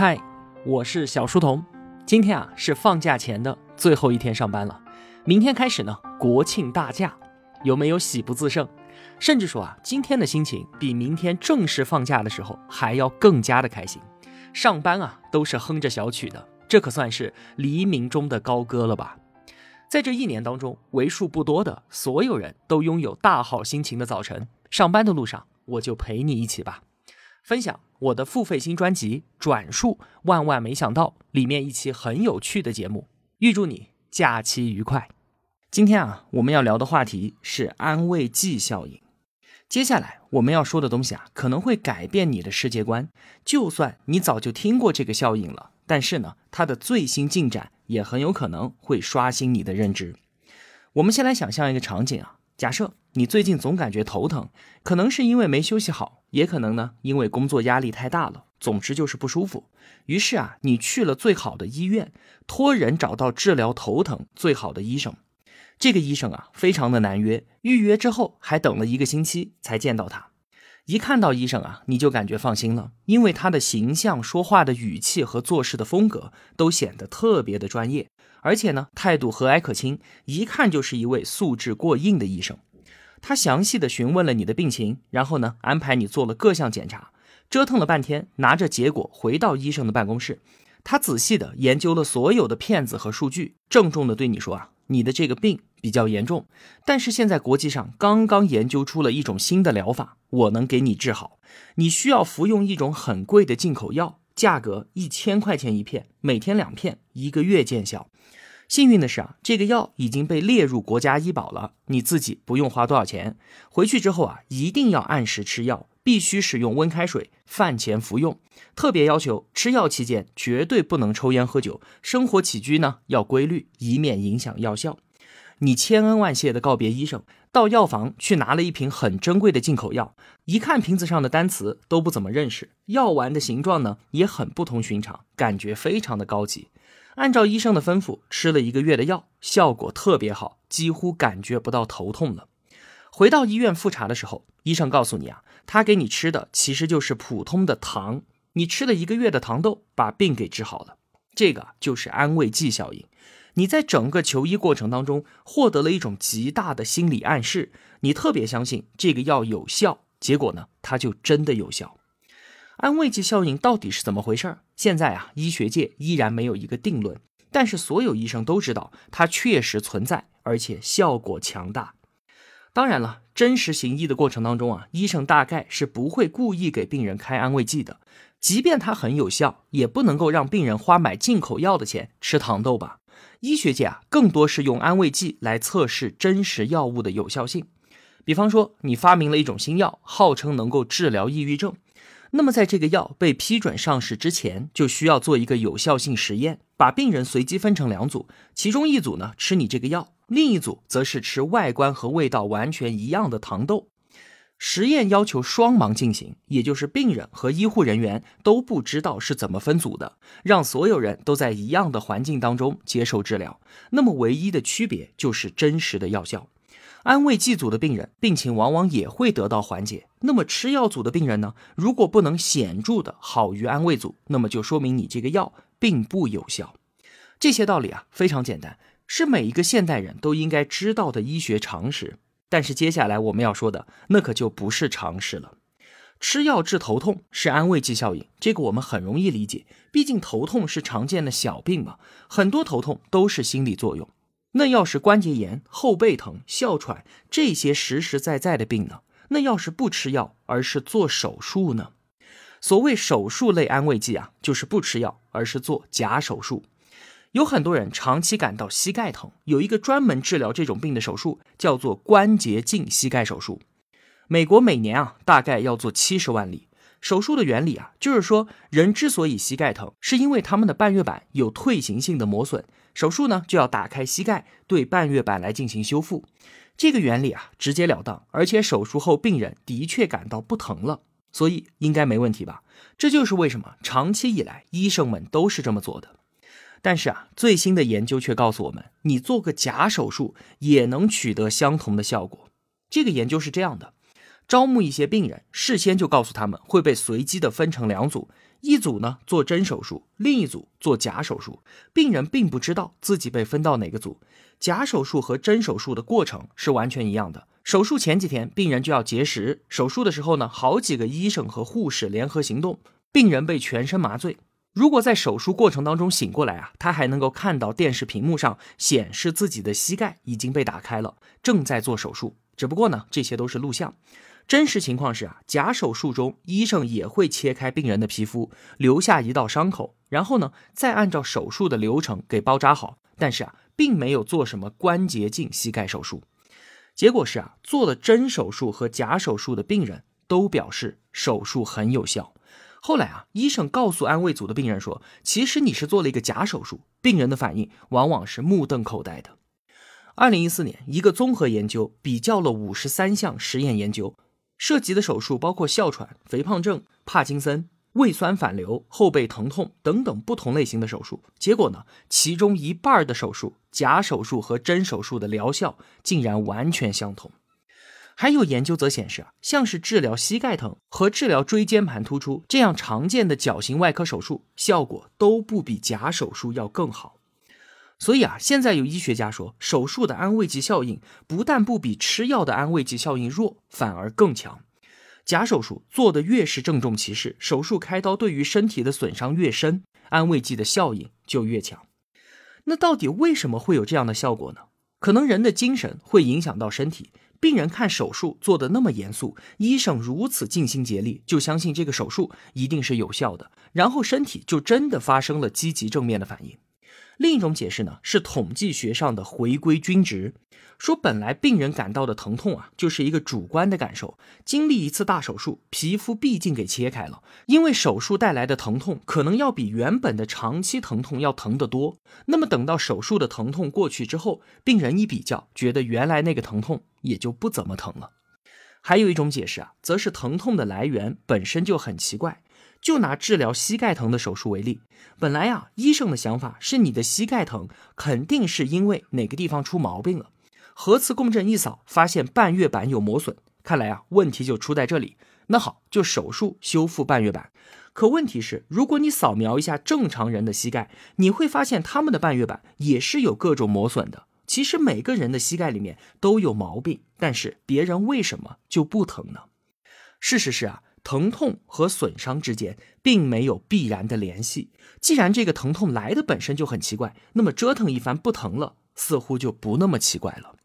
嗨，我是小书童。今天啊是放假前的最后一天上班了，明天开始呢国庆大假，有没有喜不自胜？甚至说啊，今天的心情比明天正式放假的时候还要更加的开心。上班啊都是哼着小曲的，这可算是黎明中的高歌了吧？在这一年当中，为数不多的所有人都拥有大好心情的早晨，上班的路上我就陪你一起吧，分享。我的付费新专辑《转述万万没想到》里面一期很有趣的节目，预祝你假期愉快。今天啊，我们要聊的话题是安慰剂效应。接下来我们要说的东西啊，可能会改变你的世界观。就算你早就听过这个效应了，但是呢，它的最新进展也很有可能会刷新你的认知。我们先来想象一个场景啊。假设你最近总感觉头疼，可能是因为没休息好，也可能呢因为工作压力太大了，总之就是不舒服。于是啊，你去了最好的医院，托人找到治疗头疼最好的医生。这个医生啊，非常的难约，预约之后还等了一个星期才见到他。一看到医生啊，你就感觉放心了，因为他的形象、说话的语气和做事的风格都显得特别的专业。而且呢，态度和蔼可亲，一看就是一位素质过硬的医生。他详细的询问了你的病情，然后呢，安排你做了各项检查，折腾了半天，拿着结果回到医生的办公室。他仔细的研究了所有的片子和数据，郑重的对你说啊，你的这个病比较严重，但是现在国际上刚刚研究出了一种新的疗法，我能给你治好。你需要服用一种很贵的进口药。价格一千块钱一片，每天两片，一个月见效。幸运的是啊，这个药已经被列入国家医保了，你自己不用花多少钱。回去之后啊，一定要按时吃药，必须使用温开水，饭前服用。特别要求吃药期间绝对不能抽烟喝酒，生活起居呢要规律，以免影响药效。你千恩万谢的告别医生，到药房去拿了一瓶很珍贵的进口药。一看瓶子上的单词都不怎么认识，药丸的形状呢也很不同寻常，感觉非常的高级。按照医生的吩咐吃了一个月的药，效果特别好，几乎感觉不到头痛了。回到医院复查的时候，医生告诉你啊，他给你吃的其实就是普通的糖，你吃了一个月的糖豆，把病给治好了。这个就是安慰剂效应。你在整个求医过程当中获得了一种极大的心理暗示，你特别相信这个药有效，结果呢，它就真的有效。安慰剂效应到底是怎么回事？现在啊，医学界依然没有一个定论，但是所有医生都知道它确实存在，而且效果强大。当然了，真实行医的过程当中啊，医生大概是不会故意给病人开安慰剂的，即便它很有效，也不能够让病人花买进口药的钱吃糖豆吧。医学界啊，更多是用安慰剂来测试真实药物的有效性。比方说，你发明了一种新药，号称能够治疗抑郁症，那么在这个药被批准上市之前，就需要做一个有效性实验，把病人随机分成两组，其中一组呢吃你这个药，另一组则是吃外观和味道完全一样的糖豆。实验要求双盲进行，也就是病人和医护人员都不知道是怎么分组的，让所有人都在一样的环境当中接受治疗。那么唯一的区别就是真实的药效。安慰剂组的病人病情往往也会得到缓解。那么吃药组的病人呢？如果不能显著的好于安慰组，那么就说明你这个药并不有效。这些道理啊非常简单，是每一个现代人都应该知道的医学常识。但是接下来我们要说的那可就不是常识了。吃药治头痛是安慰剂效应，这个我们很容易理解，毕竟头痛是常见的小病嘛，很多头痛都是心理作用。那要是关节炎、后背疼、哮喘这些实实在在的病呢？那要是不吃药，而是做手术呢？所谓手术类安慰剂啊，就是不吃药，而是做假手术。有很多人长期感到膝盖疼，有一个专门治疗这种病的手术，叫做关节镜膝盖手术。美国每年啊，大概要做七十万例。手术的原理啊，就是说人之所以膝盖疼，是因为他们的半月板有退行性的磨损，手术呢就要打开膝盖，对半月板来进行修复。这个原理啊，直截了当，而且手术后病人的确感到不疼了，所以应该没问题吧？这就是为什么长期以来医生们都是这么做的。但是啊，最新的研究却告诉我们，你做个假手术也能取得相同的效果。这个研究是这样的：招募一些病人，事先就告诉他们会被随机的分成两组，一组呢做真手术，另一组做假手术。病人并不知道自己被分到哪个组。假手术和真手术的过程是完全一样的。手术前几天，病人就要节食；手术的时候呢，好几个医生和护士联合行动，病人被全身麻醉。如果在手术过程当中醒过来啊，他还能够看到电视屏幕上显示自己的膝盖已经被打开了，正在做手术。只不过呢，这些都是录像。真实情况是啊，假手术中医生也会切开病人的皮肤，留下一道伤口，然后呢，再按照手术的流程给包扎好。但是啊，并没有做什么关节镜膝盖手术。结果是啊，做了真手术和假手术的病人都表示手术很有效。后来啊，医生告诉安慰组的病人说，其实你是做了一个假手术。病人的反应往往是目瞪口呆的。二零一四年，一个综合研究比较了五十三项实验研究。涉及的手术包括哮喘、肥胖症、帕金森、胃酸反流、后背疼痛等等不同类型的手术。结果呢，其中一半的手术，假手术和真手术的疗效竟然完全相同。还有研究则显示啊，像是治疗膝盖疼和治疗椎间盘突出这样常见的矫形外科手术，效果都不比假手术要更好。所以啊，现在有医学家说，手术的安慰剂效应不但不比吃药的安慰剂效应弱，反而更强。假手术做的越是郑重其事，手术开刀对于身体的损伤越深，安慰剂的效应就越强。那到底为什么会有这样的效果呢？可能人的精神会影响到身体。病人看手术做的那么严肃，医生如此尽心竭力，就相信这个手术一定是有效的，然后身体就真的发生了积极正面的反应。另一种解释呢，是统计学上的回归均值，说本来病人感到的疼痛啊，就是一个主观的感受。经历一次大手术，皮肤毕竟给切开了，因为手术带来的疼痛可能要比原本的长期疼痛要疼得多。那么等到手术的疼痛过去之后，病人一比较，觉得原来那个疼痛也就不怎么疼了。还有一种解释啊，则是疼痛的来源本身就很奇怪。就拿治疗膝盖疼的手术为例，本来呀，医生的想法是你的膝盖疼肯定是因为哪个地方出毛病了。核磁共振一扫，发现半月板有磨损，看来啊，问题就出在这里。那好，就手术修复半月板。可问题是，如果你扫描一下正常人的膝盖，你会发现他们的半月板也是有各种磨损的。其实每个人的膝盖里面都有毛病，但是别人为什么就不疼呢？事实是啊。疼痛和损伤之间并没有必然的联系。既然这个疼痛来的本身就很奇怪，那么折腾一番不疼了，似乎就不那么奇怪了。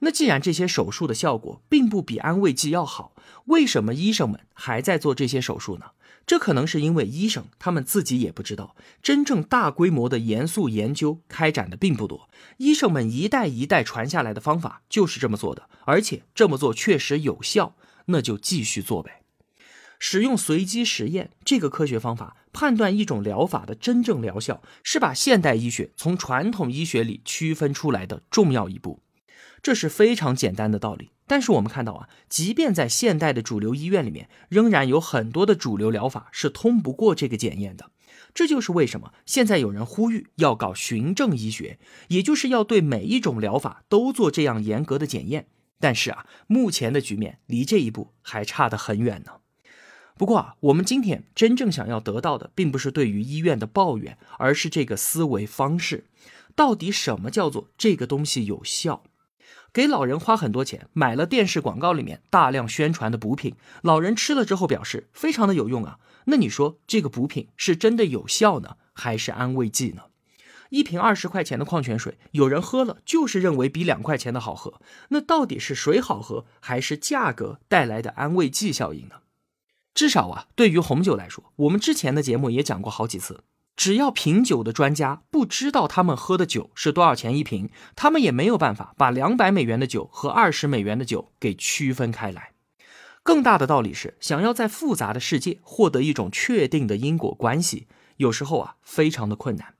那既然这些手术的效果并不比安慰剂要好，为什么医生们还在做这些手术呢？这可能是因为医生他们自己也不知道，真正大规模的严肃研究开展的并不多。医生们一代一代传下来的方法就是这么做的，而且这么做确实有效，那就继续做呗。使用随机实验这个科学方法判断一种疗法的真正疗效，是把现代医学从传统医学里区分出来的重要一步。这是非常简单的道理。但是我们看到啊，即便在现代的主流医院里面，仍然有很多的主流疗法是通不过这个检验的。这就是为什么现在有人呼吁要搞循证医学，也就是要对每一种疗法都做这样严格的检验。但是啊，目前的局面离这一步还差得很远呢。不过啊，我们今天真正想要得到的，并不是对于医院的抱怨，而是这个思维方式。到底什么叫做这个东西有效？给老人花很多钱买了电视广告里面大量宣传的补品，老人吃了之后表示非常的有用啊。那你说这个补品是真的有效呢，还是安慰剂呢？一瓶二十块钱的矿泉水，有人喝了就是认为比两块钱的好喝。那到底是水好喝，还是价格带来的安慰剂效应呢？至少啊，对于红酒来说，我们之前的节目也讲过好几次。只要品酒的专家不知道他们喝的酒是多少钱一瓶，他们也没有办法把两百美元的酒和二十美元的酒给区分开来。更大的道理是，想要在复杂的世界获得一种确定的因果关系，有时候啊，非常的困难。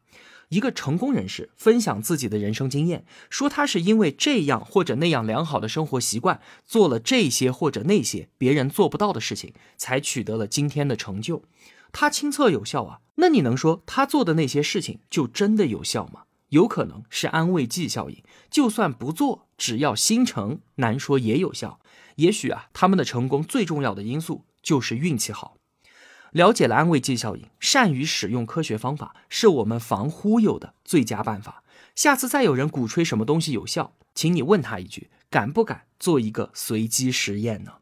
一个成功人士分享自己的人生经验，说他是因为这样或者那样良好的生活习惯，做了这些或者那些别人做不到的事情，才取得了今天的成就。他亲测有效啊，那你能说他做的那些事情就真的有效吗？有可能是安慰剂效应，就算不做，只要心诚，难说也有效。也许啊，他们的成功最重要的因素就是运气好。了解了安慰剂效应，善于使用科学方法，是我们防忽悠的最佳办法。下次再有人鼓吹什么东西有效，请你问他一句：敢不敢做一个随机实验呢？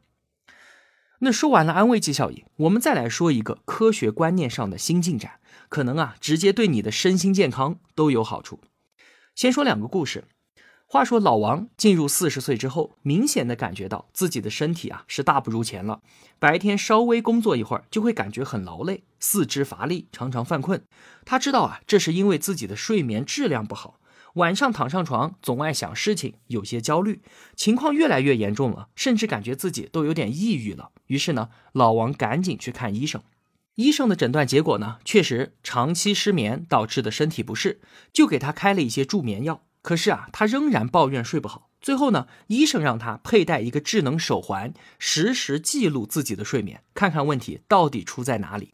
那说完了安慰剂效应，我们再来说一个科学观念上的新进展，可能啊，直接对你的身心健康都有好处。先说两个故事。话说老王进入四十岁之后，明显的感觉到自己的身体啊是大不如前了。白天稍微工作一会儿，就会感觉很劳累，四肢乏力，常常犯困。他知道啊，这是因为自己的睡眠质量不好，晚上躺上床总爱想事情，有些焦虑，情况越来越严重了，甚至感觉自己都有点抑郁了。于是呢，老王赶紧去看医生。医生的诊断结果呢，确实长期失眠导致的身体不适，就给他开了一些助眠药。可是啊，他仍然抱怨睡不好。最后呢，医生让他佩戴一个智能手环，实时记录自己的睡眠，看看问题到底出在哪里。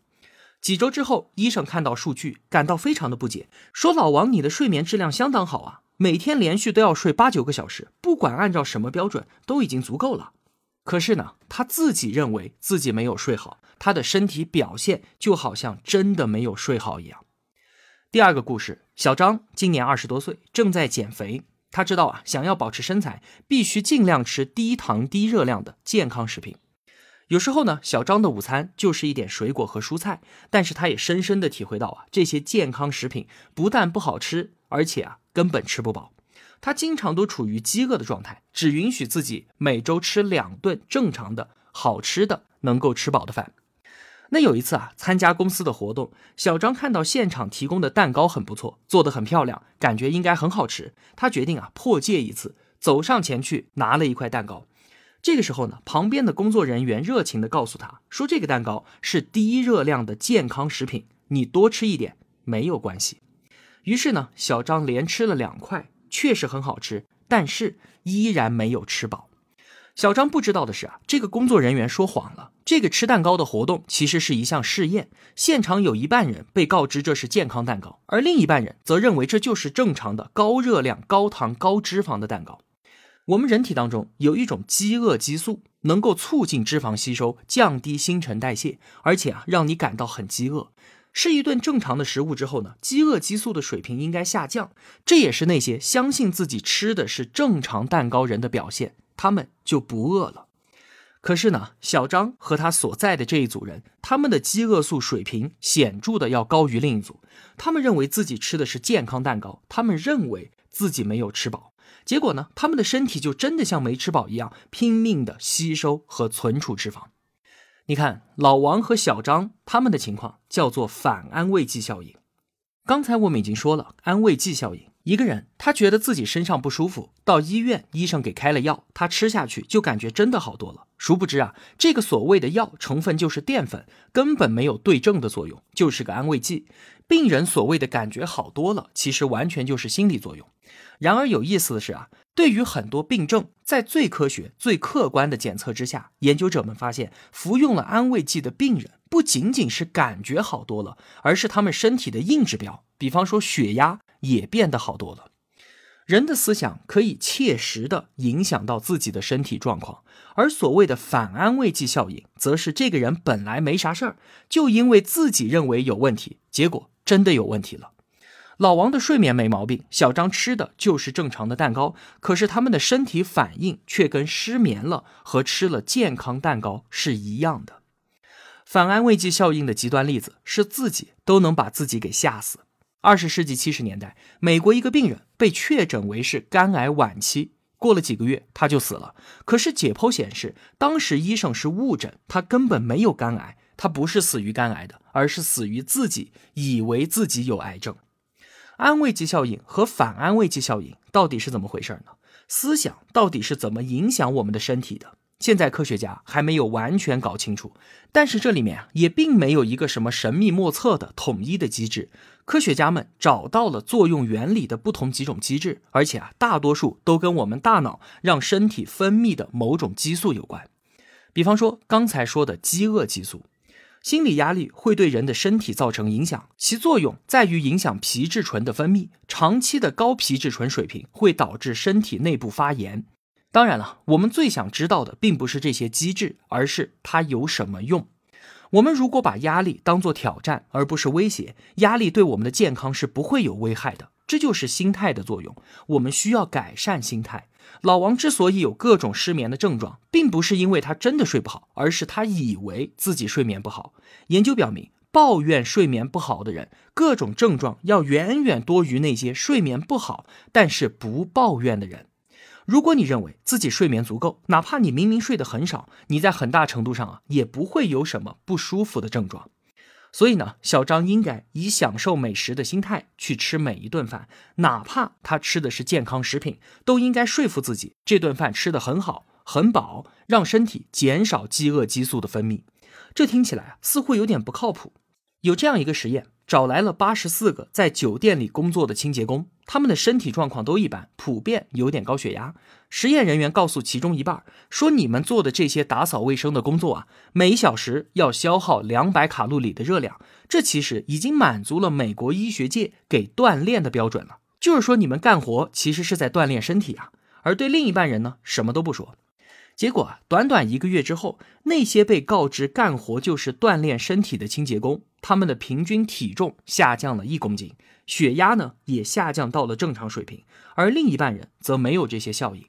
几周之后，医生看到数据，感到非常的不解，说：“老王，你的睡眠质量相当好啊，每天连续都要睡八九个小时，不管按照什么标准，都已经足够了。”可是呢，他自己认为自己没有睡好，他的身体表现就好像真的没有睡好一样。第二个故事，小张今年二十多岁，正在减肥。他知道啊，想要保持身材，必须尽量吃低糖低热量的健康食品。有时候呢，小张的午餐就是一点水果和蔬菜。但是他也深深的体会到啊，这些健康食品不但不好吃，而且啊，根本吃不饱。他经常都处于饥饿的状态，只允许自己每周吃两顿正常的、好吃的、能够吃饱的饭。那有一次啊，参加公司的活动，小张看到现场提供的蛋糕很不错，做的很漂亮，感觉应该很好吃。他决定啊，破戒一次，走上前去拿了一块蛋糕。这个时候呢，旁边的工作人员热情的告诉他说：“这个蛋糕是低热量的健康食品，你多吃一点没有关系。”于是呢，小张连吃了两块，确实很好吃，但是依然没有吃饱。小张不知道的是啊，这个工作人员说谎了。这个吃蛋糕的活动其实是一项试验，现场有一半人被告知这是健康蛋糕，而另一半人则认为这就是正常的高热量、高糖、高脂肪的蛋糕。我们人体当中有一种饥饿激素，能够促进脂肪吸收、降低新陈代谢，而且啊，让你感到很饥饿。吃一顿正常的食物之后呢，饥饿激素的水平应该下降，这也是那些相信自己吃的是正常蛋糕人的表现。他们就不饿了，可是呢，小张和他所在的这一组人，他们的饥饿素水平显著的要高于另一组。他们认为自己吃的是健康蛋糕，他们认为自己没有吃饱，结果呢，他们的身体就真的像没吃饱一样，拼命的吸收和存储脂肪。你看，老王和小张他们的情况叫做反安慰剂效应。刚才我们已经说了，安慰剂效应。一个人，他觉得自己身上不舒服，到医院，医生给开了药，他吃下去就感觉真的好多了。殊不知啊，这个所谓的药成分就是淀粉，根本没有对症的作用，就是个安慰剂。病人所谓的感觉好多了，其实完全就是心理作用。然而有意思的是啊，对于很多病症，在最科学、最客观的检测之下，研究者们发现，服用了安慰剂的病人不仅仅是感觉好多了，而是他们身体的硬指标，比方说血压。也变得好多了。人的思想可以切实的影响到自己的身体状况，而所谓的反安慰剂效应，则是这个人本来没啥事儿，就因为自己认为有问题，结果真的有问题了。老王的睡眠没毛病，小张吃的就是正常的蛋糕，可是他们的身体反应却跟失眠了和吃了健康蛋糕是一样的。反安慰剂效应的极端例子是自己都能把自己给吓死。二十世纪七十年代，美国一个病人被确诊为是肝癌晚期，过了几个月他就死了。可是解剖显示，当时医生是误诊，他根本没有肝癌，他不是死于肝癌的，而是死于自己以为自己有癌症。安慰剂效应和反安慰剂效应到底是怎么回事呢？思想到底是怎么影响我们的身体的？现在科学家还没有完全搞清楚，但是这里面也并没有一个什么神秘莫测的统一的机制。科学家们找到了作用原理的不同几种机制，而且啊大多数都跟我们大脑让身体分泌的某种激素有关。比方说刚才说的饥饿激素，心理压力会对人的身体造成影响，其作用在于影响皮质醇的分泌。长期的高皮质醇水平会导致身体内部发炎。当然了，我们最想知道的并不是这些机制，而是它有什么用。我们如果把压力当做挑战而不是威胁，压力对我们的健康是不会有危害的。这就是心态的作用。我们需要改善心态。老王之所以有各种失眠的症状，并不是因为他真的睡不好，而是他以为自己睡眠不好。研究表明，抱怨睡眠不好的人，各种症状要远远多于那些睡眠不好但是不抱怨的人。如果你认为自己睡眠足够，哪怕你明明睡得很少，你在很大程度上啊也不会有什么不舒服的症状。所以呢，小张应该以享受美食的心态去吃每一顿饭，哪怕他吃的是健康食品，都应该说服自己这顿饭吃得很好、很饱，让身体减少饥饿激素的分泌。这听起来啊似乎有点不靠谱。有这样一个实验。找来了八十四个在酒店里工作的清洁工，他们的身体状况都一般，普遍有点高血压。实验人员告诉其中一半说：“你们做的这些打扫卫生的工作啊，每小时要消耗两百卡路里的热量，这其实已经满足了美国医学界给锻炼的标准了。就是说，你们干活其实是在锻炼身体啊。”而对另一半人呢，什么都不说。结果啊，短短一个月之后，那些被告知干活就是锻炼身体的清洁工，他们的平均体重下降了一公斤，血压呢也下降到了正常水平，而另一半人则没有这些效应。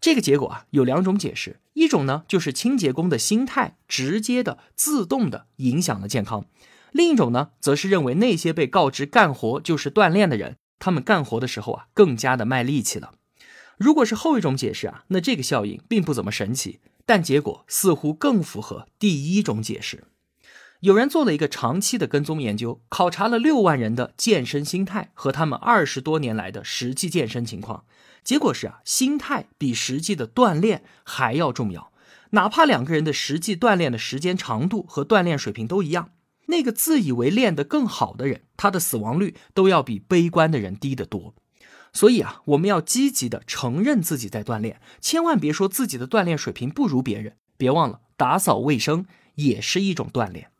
这个结果啊有两种解释，一种呢就是清洁工的心态直接的、自动的影响了健康，另一种呢则是认为那些被告知干活就是锻炼的人，他们干活的时候啊更加的卖力气了。如果是后一种解释啊，那这个效应并不怎么神奇，但结果似乎更符合第一种解释。有人做了一个长期的跟踪研究，考察了六万人的健身心态和他们二十多年来的实际健身情况，结果是啊，心态比实际的锻炼还要重要。哪怕两个人的实际锻炼的时间长度和锻炼水平都一样，那个自以为练得更好的人，他的死亡率都要比悲观的人低得多。所以啊，我们要积极的承认自己在锻炼，千万别说自己的锻炼水平不如别人。别忘了，打扫卫生也是一种锻炼。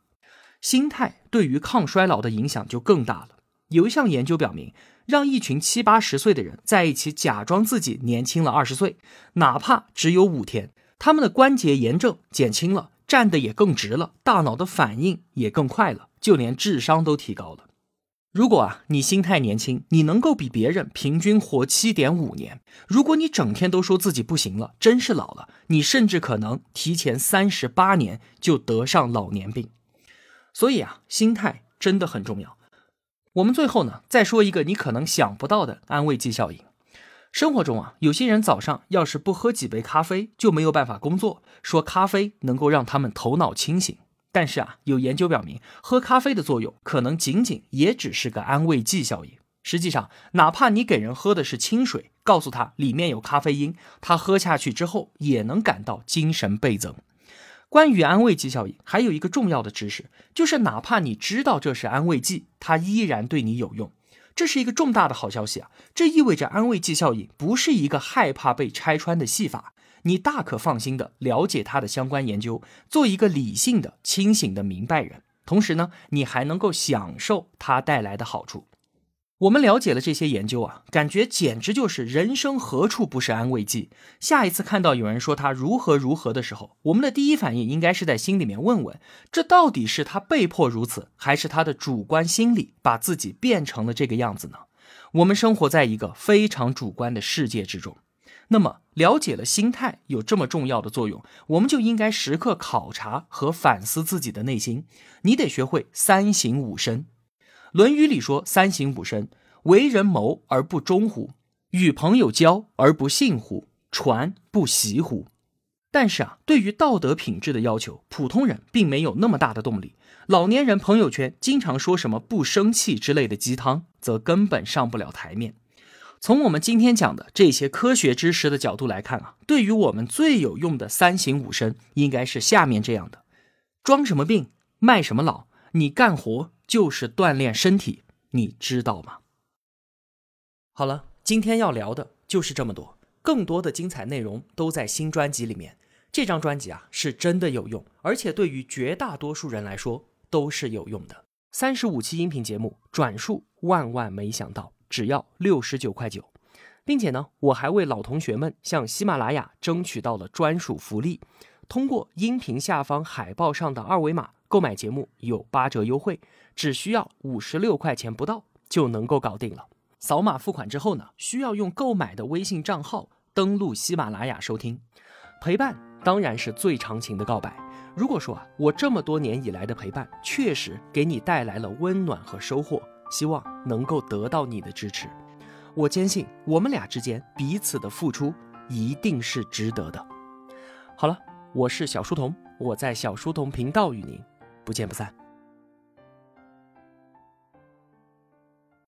心态对于抗衰老的影响就更大了。有一项研究表明，让一群七八十岁的人在一起假装自己年轻了二十岁，哪怕只有五天，他们的关节炎症减轻了，站得也更直了，大脑的反应也更快了，就连智商都提高了。如果啊，你心态年轻，你能够比别人平均活七点五年。如果你整天都说自己不行了，真是老了，你甚至可能提前三十八年就得上老年病。所以啊，心态真的很重要。我们最后呢，再说一个你可能想不到的安慰剂效应。生活中啊，有些人早上要是不喝几杯咖啡，就没有办法工作，说咖啡能够让他们头脑清醒。但是啊，有研究表明，喝咖啡的作用可能仅仅也只是个安慰剂效应。实际上，哪怕你给人喝的是清水，告诉他里面有咖啡因，他喝下去之后也能感到精神倍增。关于安慰剂效应，还有一个重要的知识，就是哪怕你知道这是安慰剂，它依然对你有用。这是一个重大的好消息啊！这意味着安慰剂效应不是一个害怕被拆穿的戏法。你大可放心的了解它的相关研究，做一个理性的、清醒的明白人。同时呢，你还能够享受它带来的好处。我们了解了这些研究啊，感觉简直就是人生何处不是安慰剂。下一次看到有人说他如何如何的时候，我们的第一反应应该是在心里面问问：这到底是他被迫如此，还是他的主观心理把自己变成了这个样子呢？我们生活在一个非常主观的世界之中。那么，了解了心态有这么重要的作用，我们就应该时刻考察和反思自己的内心。你得学会三省吾身。《论语》里说：“三省吾身，为人谋而不忠乎？与朋友交而不信乎？传不习乎？”但是啊，对于道德品质的要求，普通人并没有那么大的动力。老年人朋友圈经常说什么“不生气”之类的鸡汤，则根本上不了台面。从我们今天讲的这些科学知识的角度来看啊，对于我们最有用的三省吾身，应该是下面这样的：装什么病，卖什么老，你干活就是锻炼身体，你知道吗？好了，今天要聊的就是这么多，更多的精彩内容都在新专辑里面。这张专辑啊，是真的有用，而且对于绝大多数人来说都是有用的。三十五期音频节目，转述万万没想到。只要六十九块九，并且呢，我还为老同学们向喜马拉雅争取到了专属福利，通过音频下方海报上的二维码购买节目有八折优惠，只需要五十六块钱不到就能够搞定了。扫码付款之后呢，需要用购买的微信账号登录喜马拉雅收听。陪伴当然是最长情的告白。如果说啊，我这么多年以来的陪伴确实给你带来了温暖和收获，希望能够得到你的支持。我坚信我们俩之间彼此的付出一定是值得的。好了，我是小书童，我在小书童频道与您不见不散。